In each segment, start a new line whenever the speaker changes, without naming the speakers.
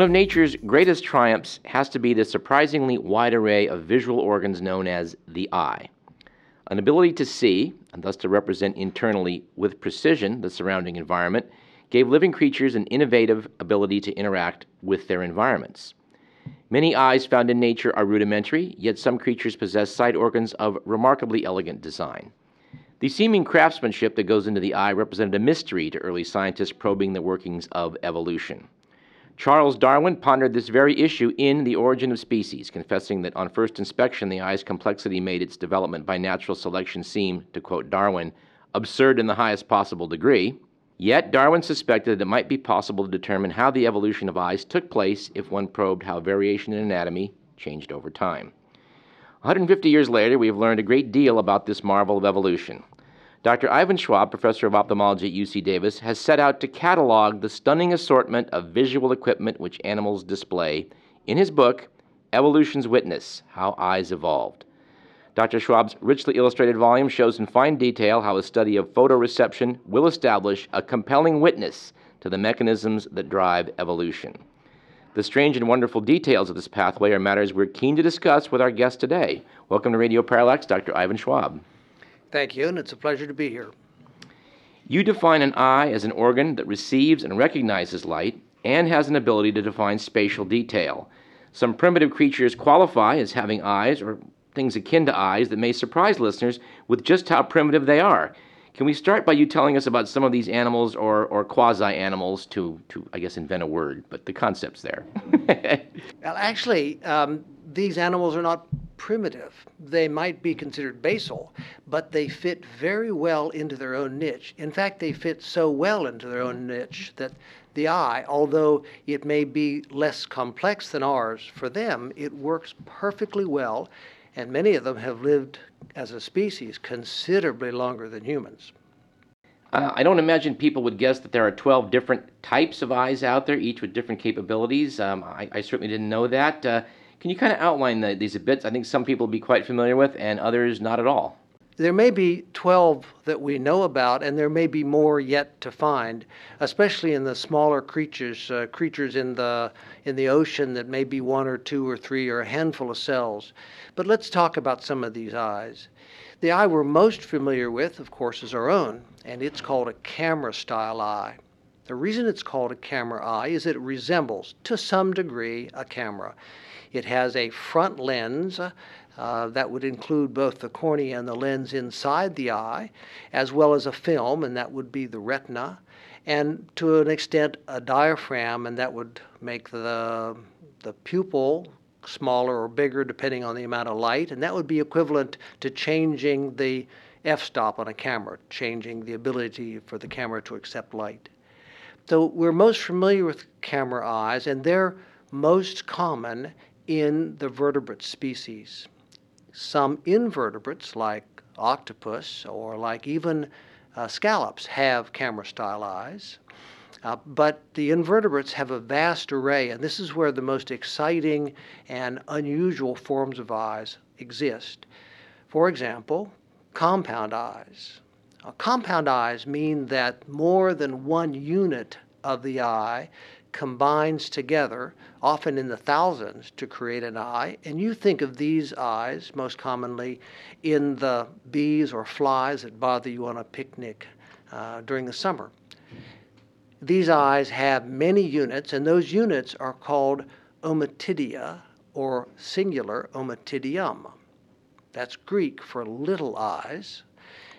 One of nature's greatest triumphs has to be the surprisingly wide array of visual organs known as the eye. An ability to see, and thus to represent internally with precision the surrounding environment, gave living creatures an innovative ability to interact with their environments. Many eyes found in nature are rudimentary, yet some creatures possess sight organs of remarkably elegant design. The seeming craftsmanship that goes into the eye represented a mystery to early scientists probing the workings of evolution. Charles Darwin pondered this very issue in The Origin of Species, confessing that on first inspection the eye's complexity made its development by natural selection seem, to quote Darwin, absurd in the highest possible degree. Yet Darwin suspected that it might be possible to determine how the evolution of eyes took place if one probed how variation in anatomy changed over time. 150 years later, we have learned a great deal about this marvel of evolution. Dr. Ivan Schwab, professor of ophthalmology at UC Davis, has set out to catalog the stunning assortment of visual equipment which animals display in his book, Evolution's Witness How Eyes Evolved. Dr. Schwab's richly illustrated volume shows in fine detail how a study of photoreception will establish a compelling witness to the mechanisms that drive evolution. The strange and wonderful details of this pathway are matters we're keen to discuss with our guest today. Welcome to Radio Parallax, Dr. Ivan Schwab.
Thank you, and it's a pleasure to be here.
You define an eye as an organ that receives and recognizes light and has an ability to define spatial detail. Some primitive creatures qualify as having eyes or things akin to eyes that may surprise listeners with just how primitive they are. Can we start by you telling us about some of these animals or, or quasi animals to, to, I guess, invent a word, but the concept's there?
well, actually, um, these animals are not primitive. They might be considered basal, but they fit very well into their own niche. In fact, they fit so well into their own niche that the eye, although it may be less complex than ours, for them it works perfectly well, and many of them have lived as a species considerably longer than humans.
Uh, I don't imagine people would guess that there are 12 different types of eyes out there, each with different capabilities. Um, I, I, certainly didn't know that. Uh, can you kind of outline the, these a bit? I think some people will be quite familiar with, and others not at all.
There may be 12 that we know about, and there may be more yet to find, especially in the smaller creatures, uh, creatures in the in the ocean that may be one or two or three or a handful of cells. But let's talk about some of these eyes. The eye we're most familiar with, of course, is our own, and it's called a camera style eye. The reason it's called a camera eye is that it resembles, to some degree, a camera. It has a front lens uh, that would include both the cornea and the lens inside the eye, as well as a film, and that would be the retina, and to an extent a diaphragm, and that would make the, the pupil smaller or bigger depending on the amount of light, and that would be equivalent to changing the f-stop on a camera, changing the ability for the camera to accept light. So we're most familiar with camera eyes, and they're most common in the vertebrate species. Some invertebrates, like octopus or like even uh, scallops, have camera style eyes. Uh, but the invertebrates have a vast array, and this is where the most exciting and unusual forms of eyes exist. For example, compound eyes. Compound eyes mean that more than one unit of the eye combines together, often in the thousands, to create an eye. And you think of these eyes most commonly in the bees or flies that bother you on a picnic uh, during the summer. These eyes have many units, and those units are called ommatidia or singular ommatidium. That's Greek for little eyes.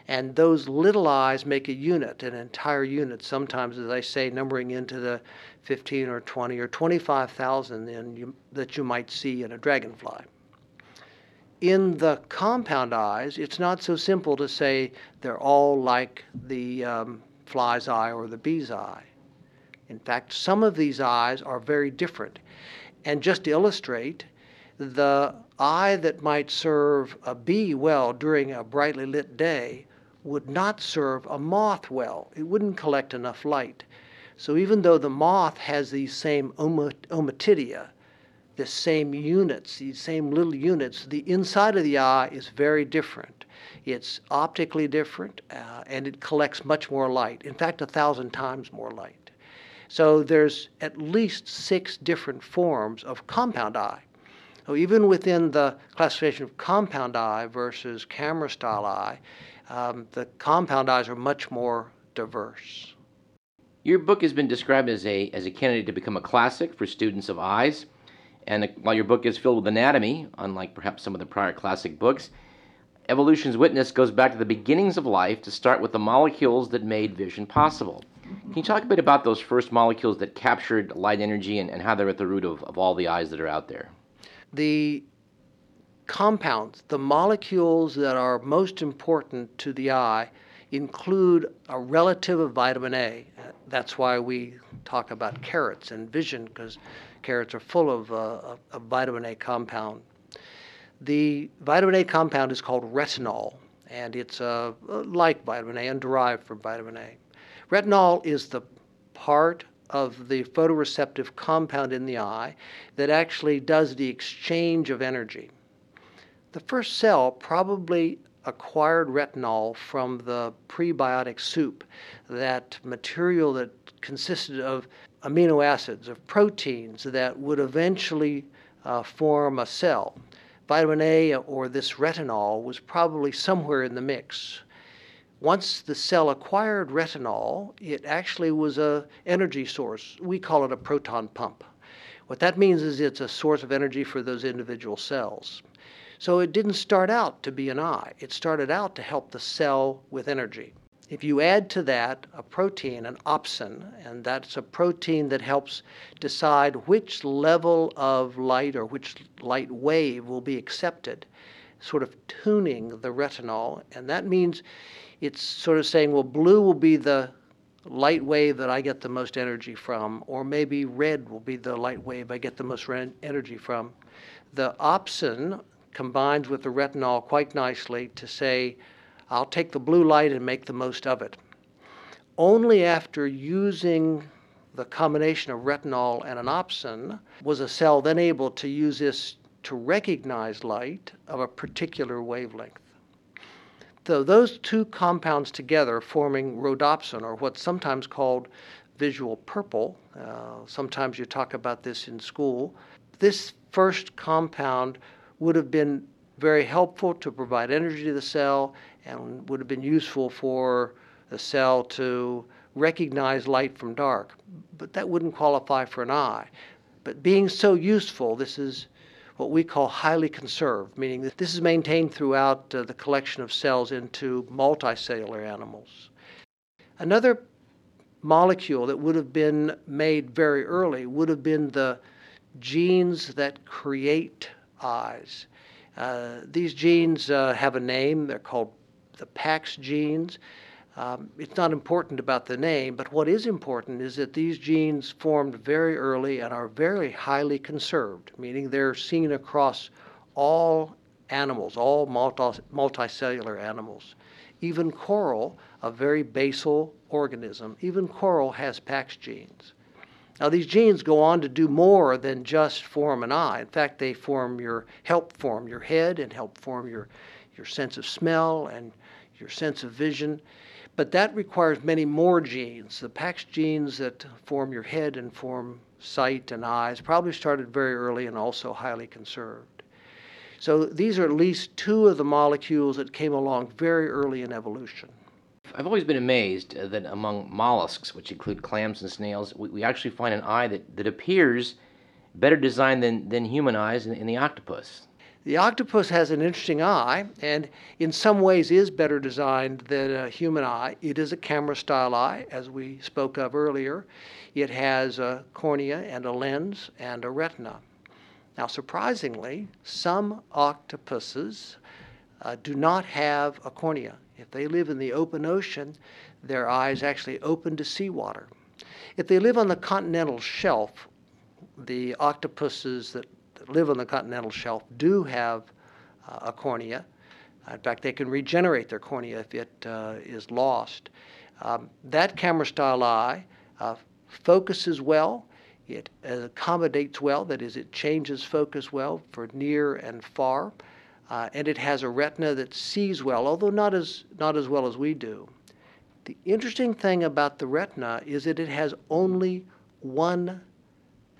And those little eyes make a unit, an entire unit, sometimes, as I say, numbering into the 15 or 20 or 25,000 that you might see in a dragonfly. In the compound eyes, it's not so simple to say they're all like the um, fly's eye or the bee's eye. In fact, some of these eyes are very different. And just to illustrate, the eye that might serve a bee well during a brightly lit day would not serve a moth well. It wouldn't collect enough light. So even though the moth has these same ommatidia, the same units, these same little units, the inside of the eye is very different. It's optically different, uh, and it collects much more light. In fact, a thousand times more light. So there's at least six different forms of compound eye. So even within the classification of compound eye versus camera style eye, um, the compound eyes are much more diverse.
Your book has been described as a, as a candidate to become a classic for students of eyes. And while your book is filled with anatomy, unlike perhaps some of the prior classic books, Evolution's Witness goes back to the beginnings of life to start with the molecules that made vision possible. Can you talk a bit about those first molecules that captured light energy and, and how they're at the root of, of all the eyes that are out there?
The compounds, the molecules that are most important to the eye, include a relative of vitamin A. That's why we talk about carrots and vision, because carrots are full of uh, a vitamin A compound. The vitamin A compound is called retinol, and it's uh, like vitamin A and derived from vitamin A. Retinol is the part of the photoreceptive compound in the eye that actually does the exchange of energy. The first cell probably acquired retinol from the prebiotic soup, that material that consisted of amino acids, of proteins that would eventually uh, form a cell. Vitamin A or this retinol was probably somewhere in the mix. Once the cell acquired retinol, it actually was a energy source. We call it a proton pump. What that means is it's a source of energy for those individual cells. So it didn't start out to be an eye. It started out to help the cell with energy. If you add to that a protein, an opsin, and that's a protein that helps decide which level of light or which light wave will be accepted, sort of tuning the retinol, and that means it's sort of saying, well, blue will be the light wave that I get the most energy from, or maybe red will be the light wave I get the most energy from. The opsin combines with the retinol quite nicely to say, I'll take the blue light and make the most of it. Only after using the combination of retinol and an opsin was a cell then able to use this to recognize light of a particular wavelength. So those two compounds together forming rhodopsin, or what's sometimes called visual purple, uh, sometimes you talk about this in school, this first compound would have been very helpful to provide energy to the cell and would have been useful for the cell to recognize light from dark. But that wouldn't qualify for an eye. But being so useful, this is what we call highly conserved, meaning that this is maintained throughout uh, the collection of cells into multicellular animals. Another molecule that would have been made very early would have been the genes that create eyes. Uh, these genes uh, have a name. They're called the PAX genes. Um, it's not important about the name, but what is important is that these genes formed very early and are very highly conserved, meaning they're seen across all animals, all multi- multicellular animals. Even coral, a very basal organism, even coral has PAX genes. Now, these genes go on to do more than just form an eye. In fact, they form your help form your head and help form your, your sense of smell and your sense of vision. But that requires many more genes. The PAX genes that form your head and form sight and eyes probably started very early and also highly conserved. So these are at least two of the molecules that came along very early in evolution.
I've always been amazed uh, that among mollusks, which include clams and snails, we, we actually find an eye that, that appears better designed than, than human eyes in, in the octopus.
The octopus has an interesting eye and in some ways is better designed than a human eye. It is a camera style eye, as we spoke of earlier. It has a cornea and a lens and a retina. Now, surprisingly, some octopuses uh, do not have a cornea. If they live in the open ocean, their eyes actually open to seawater. If they live on the continental shelf, the octopuses that, live on the continental shelf do have uh, a cornea. In fact, they can regenerate their cornea if it uh, is lost. Um, that camera style eye uh, focuses well, it accommodates well, that is, it changes focus well for near and far uh, and it has a retina that sees well, although not as, not as well as we do. The interesting thing about the retina is that it has only one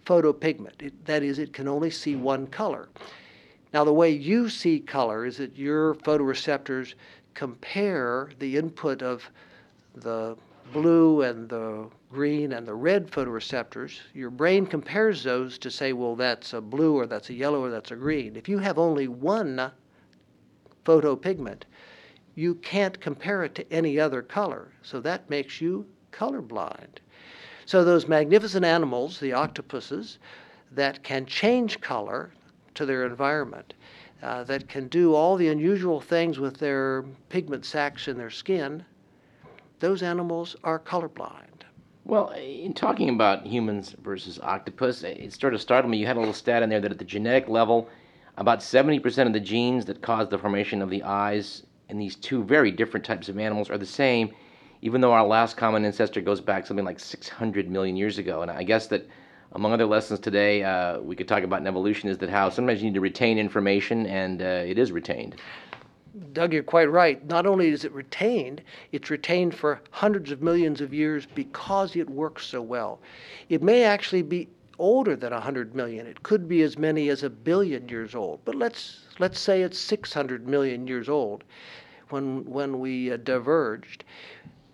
photopigment. It, that is, it can only see one color. Now, the way you see color is that your photoreceptors compare the input of the blue and the green and the red photoreceptors. Your brain compares those to say, well, that's a blue or that's a yellow or that's a green. If you have only one photopigment, you can't compare it to any other color. So that makes you colorblind. So those magnificent animals, the octopuses, that can change color to their environment, uh, that can do all the unusual things with their pigment sacs in their skin, those animals are colorblind.
Well, in talking about humans versus octopus, it sort of startled me. You had a little stat in there that at the genetic level, about 70% of the genes that cause the formation of the eyes in these two very different types of animals are the same, even though our last common ancestor goes back something like 600 million years ago. And I guess that among other lessons today, uh, we could talk about in evolution is that how sometimes you need to retain information, and uh, it is retained.
Doug, you're quite right. Not only is it retained, it's retained for hundreds of millions of years because it works so well. It may actually be older than 100 million. It could be as many as a billion years old. But let's let's say it's 600 million years old when when we uh, diverged.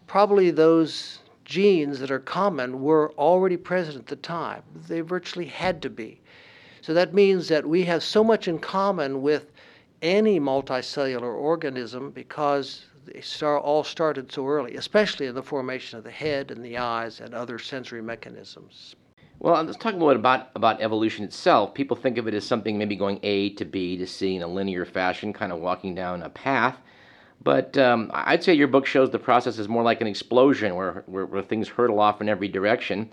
Probably those genes that are common were already present at the time. They virtually had to be. So that means that we have so much in common with any multicellular organism because they start, all started so early, especially in the formation of the head and the eyes and other sensory mechanisms.
Well, let's talk a little bit about, about evolution itself. People think of it as something maybe going A to B to C in a linear fashion, kind of walking down a path. But um, I'd say your book shows the process is more like an explosion where, where, where, things hurtle off in every direction.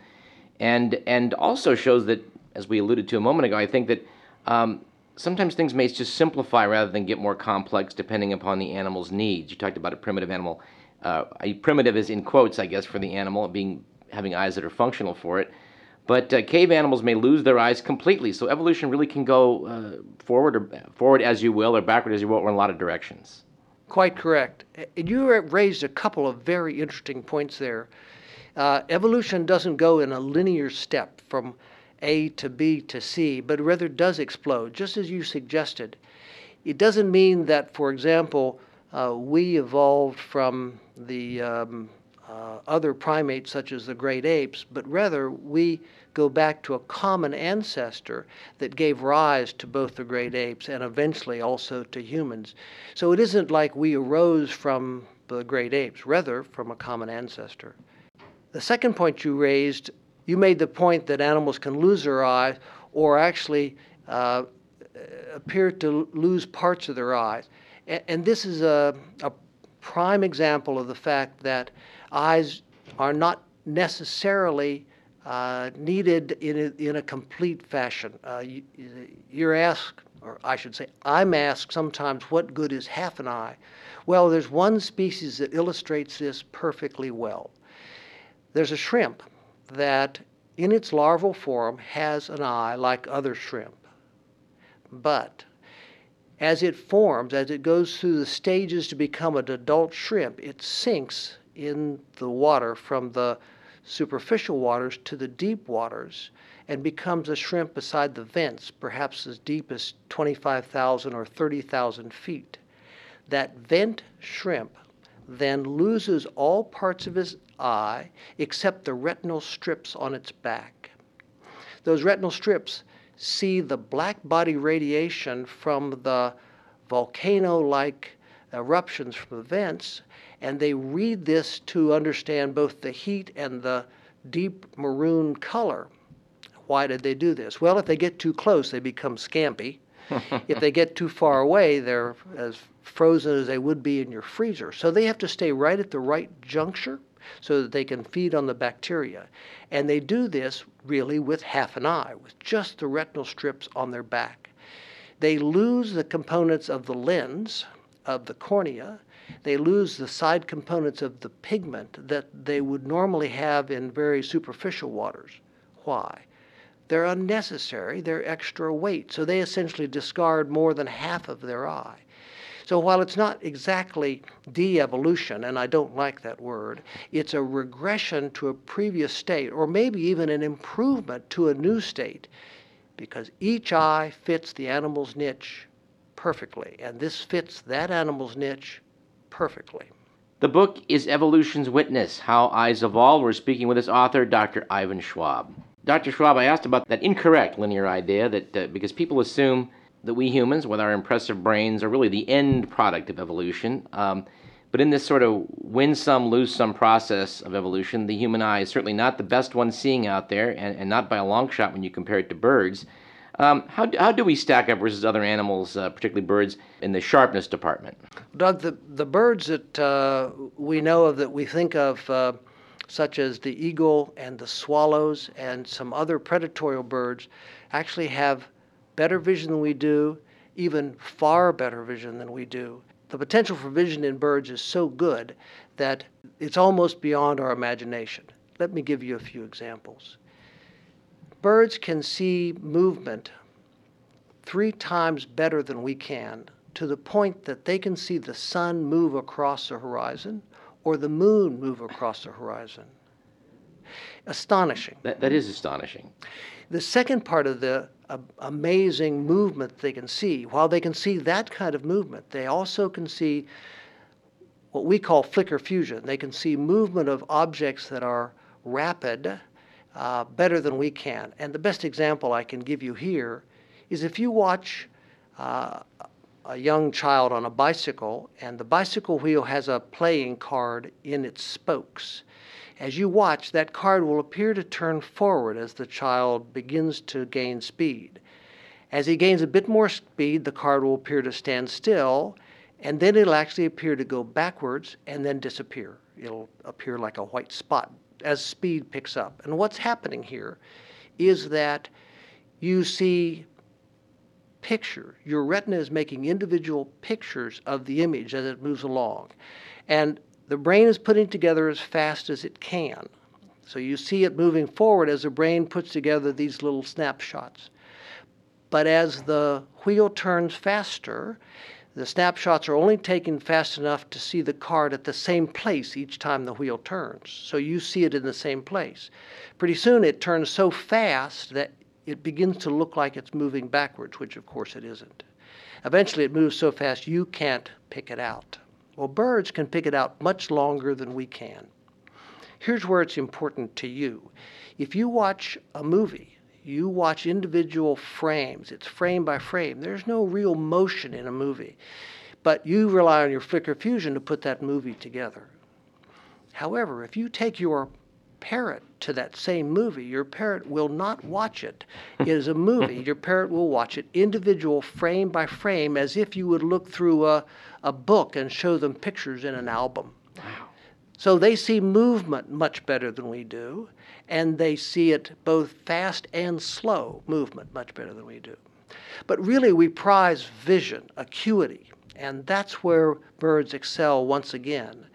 And, and also shows that, as we alluded to a moment ago, I think that um, sometimes things may just simplify rather than get more complex depending upon the animal's needs. You talked about a primitive animal. Uh, a primitive is in quotes, I guess, for the animal being having eyes that are functional for it. But uh, cave animals may lose their eyes completely. So evolution really can go uh, forward or forward as you will, or backward as you will, or in a lot of directions.
Quite correct. And you raised a couple of very interesting points there. Uh, evolution doesn't go in a linear step from A to B to C, but rather does explode, just as you suggested. It doesn't mean that, for example, uh, we evolved from the um, uh, other primates such as the great apes, but rather we go back to a common ancestor that gave rise to both the great apes and eventually also to humans. So it isn't like we arose from the great apes, rather from a common ancestor. The second point you raised, you made the point that animals can lose their eyes or actually uh, appear to lose parts of their eyes. And, and this is a, a prime example of the fact that eyes are not necessarily uh, needed in a, in a complete fashion. Uh, you, you're asked, or I should say, I'm asked sometimes, what good is half an eye? Well, there's one species that illustrates this perfectly well. There's a shrimp that, in its larval form, has an eye like other shrimp. But as it forms, as it goes through the stages to become an adult shrimp, it sinks in the water from the superficial waters to the deep waters and becomes a shrimp beside the vents, perhaps as deep as 25,000 or 30,000 feet. That vent shrimp then loses all parts of his eye except the retinal strips on its back. Those retinal strips see the black body radiation from the volcano like eruptions from the vents and they read this to understand both the heat and the deep maroon color. Why did they do this? Well, if they get too close, they become scampi. if they get too far away, they're as frozen as they would be in your freezer. So they have to stay right at the right juncture so that they can feed on the bacteria. And they do this really with half an eye, with just the retinal strips on their back. They lose the components of the lens, of the cornea, they lose the side components of the pigment that they would normally have in very superficial waters. Why? They're unnecessary, they're extra weight, so they essentially discard more than half of their eye. So while it's not exactly de evolution, and I don't like that word, it's a regression to a previous state, or maybe even an improvement to a new state, because each eye fits the animal's niche perfectly, and this fits that animal's niche perfectly.
The book is Evolution's Witness How Eyes Evolve. We're speaking with its author, Dr. Ivan Schwab. Dr. Schwab, I asked about that incorrect linear idea that uh, because people assume that we humans, with our impressive brains, are really the end product of evolution. Um, but in this sort of win some, lose some process of evolution, the human eye is certainly not the best one seeing out there, and, and not by a long shot when you compare it to birds. Um, how, how do we stack up versus other animals, uh, particularly birds, in the sharpness department?
Doug, the, the birds that uh, we know of that we think of, uh, such as the eagle and the swallows and some other predatory birds, actually have better vision than we do, even far better vision than we do. The potential for vision in birds is so good that it's almost beyond our imagination. Let me give you a few examples. Birds can see movement three times better than we can, to the point that they can see the sun move across the horizon or the moon move across the horizon. Astonishing.
That, that is astonishing.
The second part of the uh, amazing movement they can see, while they can see that kind of movement, they also can see what we call flicker fusion. They can see movement of objects that are rapid uh, better than we can. And the best example I can give you here is if you watch uh, a young child on a bicycle and the bicycle wheel has a playing card in its spokes. As you watch, that card will appear to turn forward as the child begins to gain speed. As he gains a bit more speed, the card will appear to stand still, and then it'll actually appear to go backwards and then disappear. It'll appear like a white spot as speed picks up. And what's happening here is that you see picture. Your retina is making individual pictures of the image as it moves along. And the brain is putting together as fast as it can. So you see it moving forward as the brain puts together these little snapshots. But as the wheel turns faster, the snapshots are only taken fast enough to see the card at the same place each time the wheel turns. So you see it in the same place. Pretty soon it turns so fast that it begins to look like it's moving backwards, which of course it isn't. Eventually it moves so fast you can't pick it out. Well, birds can pick it out much longer than we can. Here's where it's important to you. If you watch a movie, you watch individual frames, it's frame by frame. There's no real motion in a movie, but you rely on your flicker fusion to put that movie together. However, if you take your parrot to that same movie, your parrot will not watch it as a movie. Your parrot will watch it individual frame by frame as if you would look through a, a book and show them pictures in an album. So they see movement much better than we do and they see it both fast and slow movement much better than we do. But really, we prize vision, acuity, and that's where birds excel once again.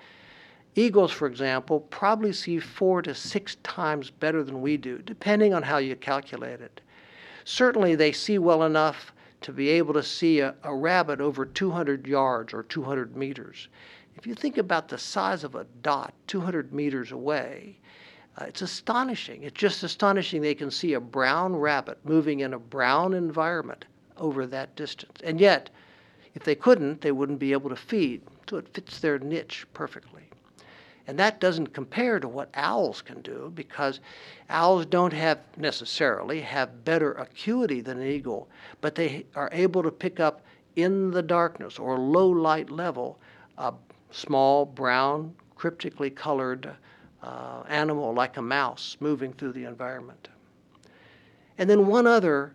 Eagles, for example, probably see four to six times better than we do, depending on how you calculate it. Certainly, they see well enough to be able to see a, a rabbit over 200 yards or 200 meters. If you think about the size of a dot 200 meters away, uh, it's astonishing. It's just astonishing they can see a brown rabbit moving in a brown environment over that distance. And yet, if they couldn't, they wouldn't be able to feed. So it fits their niche perfectly. And that doesn't compare to what owls can do because owls don't have necessarily have better acuity than an eagle, but they are able to pick up in the darkness or low light level a small brown cryptically colored uh, animal like a mouse moving through the environment. And then one other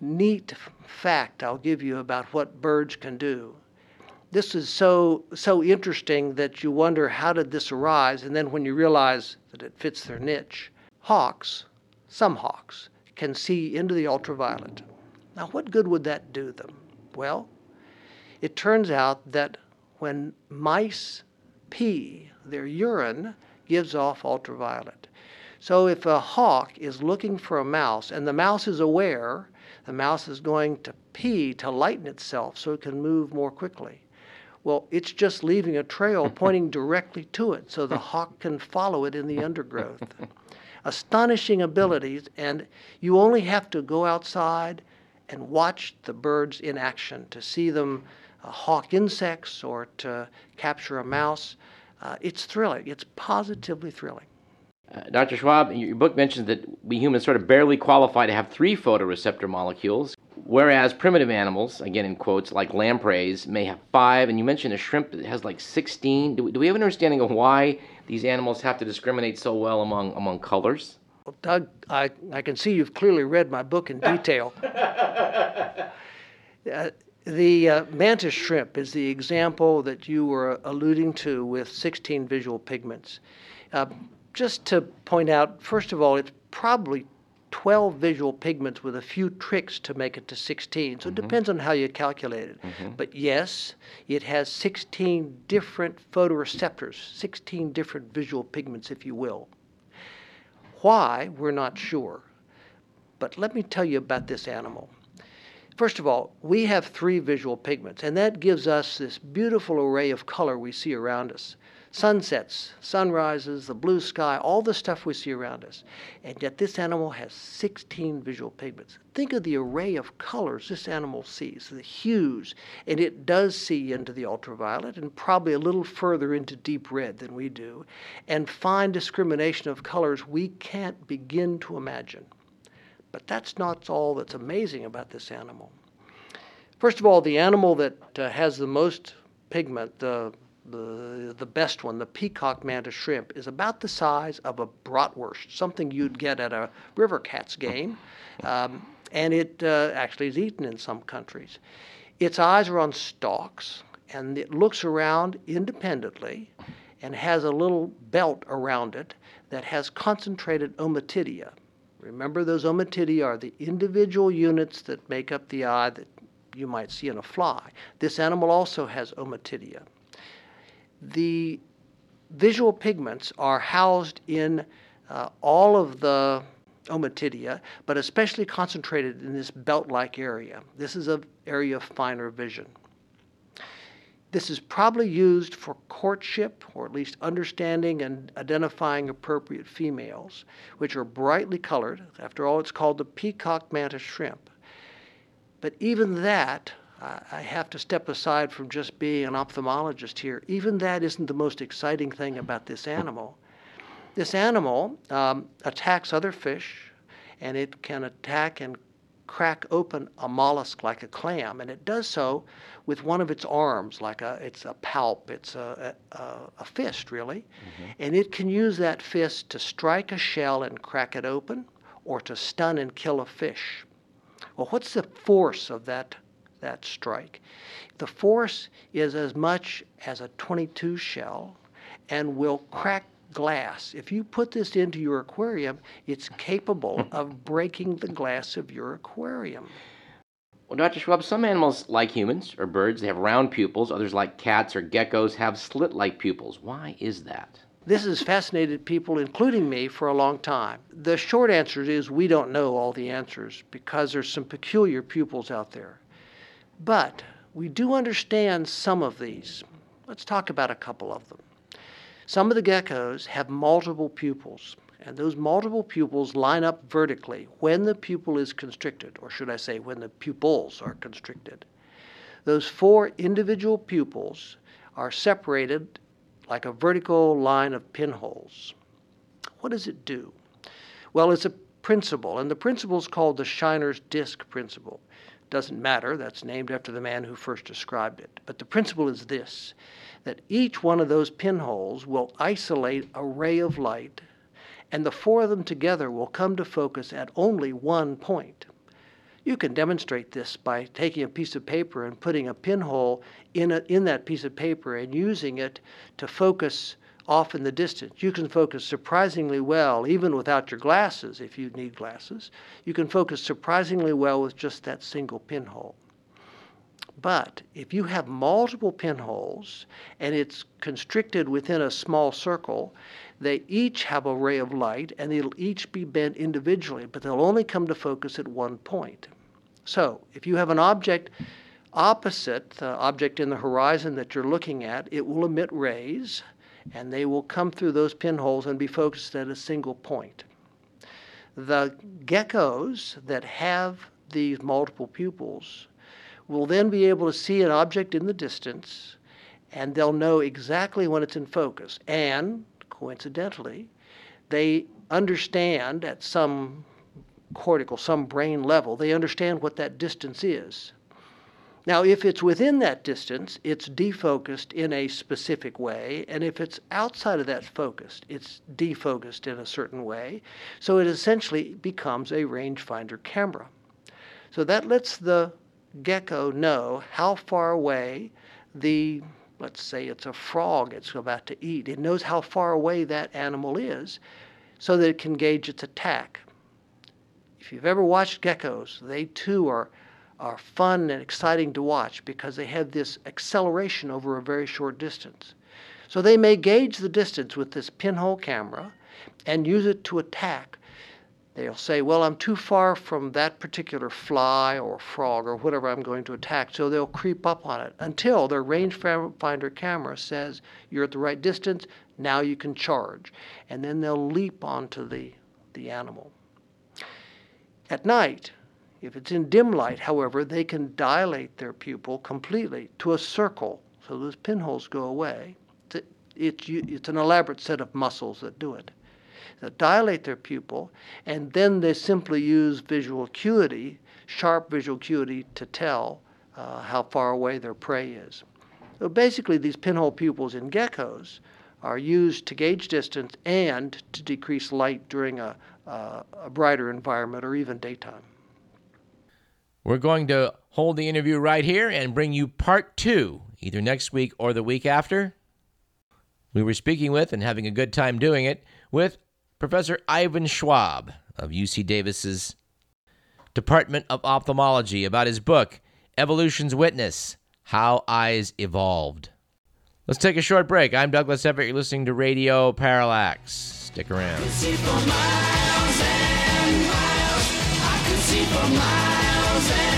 neat fact I'll give you about what birds can do. This is so so interesting that you wonder how did this arise and then when you realize that it fits their niche. Hawks, some hawks can see into the ultraviolet. Now what good would that do them? Well, it turns out that when mice pee, their urine gives off ultraviolet. So if a hawk is looking for a mouse and the mouse is aware, the mouse is going to pee to lighten itself so it can move more quickly. Well, it's just leaving a trail pointing directly to it so the hawk can follow it in the undergrowth. Astonishing abilities, and you only have to go outside and watch the birds in action to see them hawk insects or to capture a mouse. Uh, it's thrilling. It's positively thrilling.
Uh, Dr. Schwab, your book mentions that we humans sort of barely qualify to have three photoreceptor molecules, whereas primitive animals, again in quotes, like lampreys, may have five, and you mentioned a shrimp that has like 16. Do we, do we have an understanding of why these animals have to discriminate so well among, among colors?
Well, Doug, I, I can see you've clearly read my book in detail. uh, the uh, mantis shrimp is the example that you were alluding to with 16 visual pigments. Uh, just to point out, first of all, it's probably 12 visual pigments with a few tricks to make it to 16. So mm-hmm. it depends on how you calculate it. Mm-hmm. But yes, it has 16 different photoreceptors, 16 different visual pigments, if you will. Why, we're not sure. But let me tell you about this animal. First of all, we have three visual pigments, and that gives us this beautiful array of color we see around us sunsets, sunrises, the blue sky, all the stuff we see around us. And yet this animal has 16 visual pigments. Think of the array of colors this animal sees, the hues, and it does see into the ultraviolet and probably a little further into deep red than we do, and fine discrimination of colors we can't begin to imagine. But that's not all that's amazing about this animal. First of all, the animal that uh, has the most pigment, the the, the best one, the peacock mantis shrimp, is about the size of a bratwurst, something you'd get at a River Cats game. Um, and it uh, actually is eaten in some countries. Its eyes are on stalks, and it looks around independently and has a little belt around it that has concentrated ommatidia. Remember, those ommatidia are the individual units that make up the eye that you might see in a fly. This animal also has ommatidia the visual pigments are housed in uh, all of the ommatidia, but especially concentrated in this belt-like area. This is an area of finer vision. This is probably used for courtship, or at least understanding and identifying appropriate females, which are brightly colored. After all, it's called the peacock mantis shrimp. But even that I have to step aside from just being an ophthalmologist here. Even that isn't the most exciting thing about this animal. This animal um, attacks other fish, and it can attack and crack open a mollusk like a clam, and it does so with one of its arms, like a it's a palp, it's a a, a fist really, mm-hmm. and it can use that fist to strike a shell and crack it open, or to stun and kill a fish. Well, what's the force of that that strike. The force is as much as a 22 shell and will crack glass. If you put this into your aquarium, it's capable hmm. of breaking the glass of your aquarium.
Well, Dr. Schwab, some animals, like humans or birds, they have round pupils. Others, like cats or geckos, have slit like pupils. Why is that?
This has fascinated people, including me, for a long time. The short answer is we don't know all the answers because there's some peculiar pupils out there. But we do understand some of these. Let's talk about a couple of them. Some of the geckos have multiple pupils, and those multiple pupils line up vertically when the pupil is constricted, or should I say, when the pupils are constricted. Those four individual pupils are separated like a vertical line of pinholes. What does it do? Well, it's a principle, and the principle is called the Scheiner's disk principle. Doesn't matter, that's named after the man who first described it. But the principle is this that each one of those pinholes will isolate a ray of light, and the four of them together will come to focus at only one point. You can demonstrate this by taking a piece of paper and putting a pinhole in, a, in that piece of paper and using it to focus off in the distance. You can focus surprisingly well, even without your glasses, if you need glasses. You can focus surprisingly well with just that single pinhole. But if you have multiple pinholes and it's constricted within a small circle, they each have a ray of light and they'll each be bent individually, but they'll only come to focus at one point. So if you have an object opposite the object in the horizon that you're looking at, it will emit rays and they will come through those pinholes and be focused at a single point. The geckos that have these multiple pupils will then be able to see an object in the distance and they'll know exactly when it's in focus. And coincidentally, they understand at some cortical, some brain level, they understand what that distance is. Now, if it's within that distance, it's defocused in a specific way, and if it's outside of that focus, it's defocused in a certain way. So it essentially becomes a rangefinder camera. So that lets the gecko know how far away the, let's say it's a frog it's about to eat, it knows how far away that animal is so that it can gauge its attack. If you've ever watched geckos, they too are are fun and exciting to watch because they have this acceleration over a very short distance. So they may gauge the distance with this pinhole camera and use it to attack. They'll say, Well, I'm too far from that particular fly or frog or whatever I'm going to attack, so they'll creep up on it until their rangefinder camera says, You're at the right distance, now you can charge. And then they'll leap onto the, the animal. At night, if it's in dim light, however, they can dilate their pupil completely to a circle so those pinholes go away. It's, it's, it's an elaborate set of muscles that do it. Dilate their pupil, and then they simply use visual acuity, sharp visual acuity, to tell uh, how far away their prey is. So basically, these pinhole pupils in geckos are used to gauge distance and to decrease light during a, uh, a brighter environment or even daytime.
We're going to hold the interview right here and bring you part two, either next week or the week after. We were speaking with and having a good time doing it with Professor Ivan Schwab of UC Davis's Department of Ophthalmology about his book, Evolution's Witness How Eyes Evolved. Let's take a short break. I'm Douglas Everett. You're listening to Radio Parallax. Stick around. I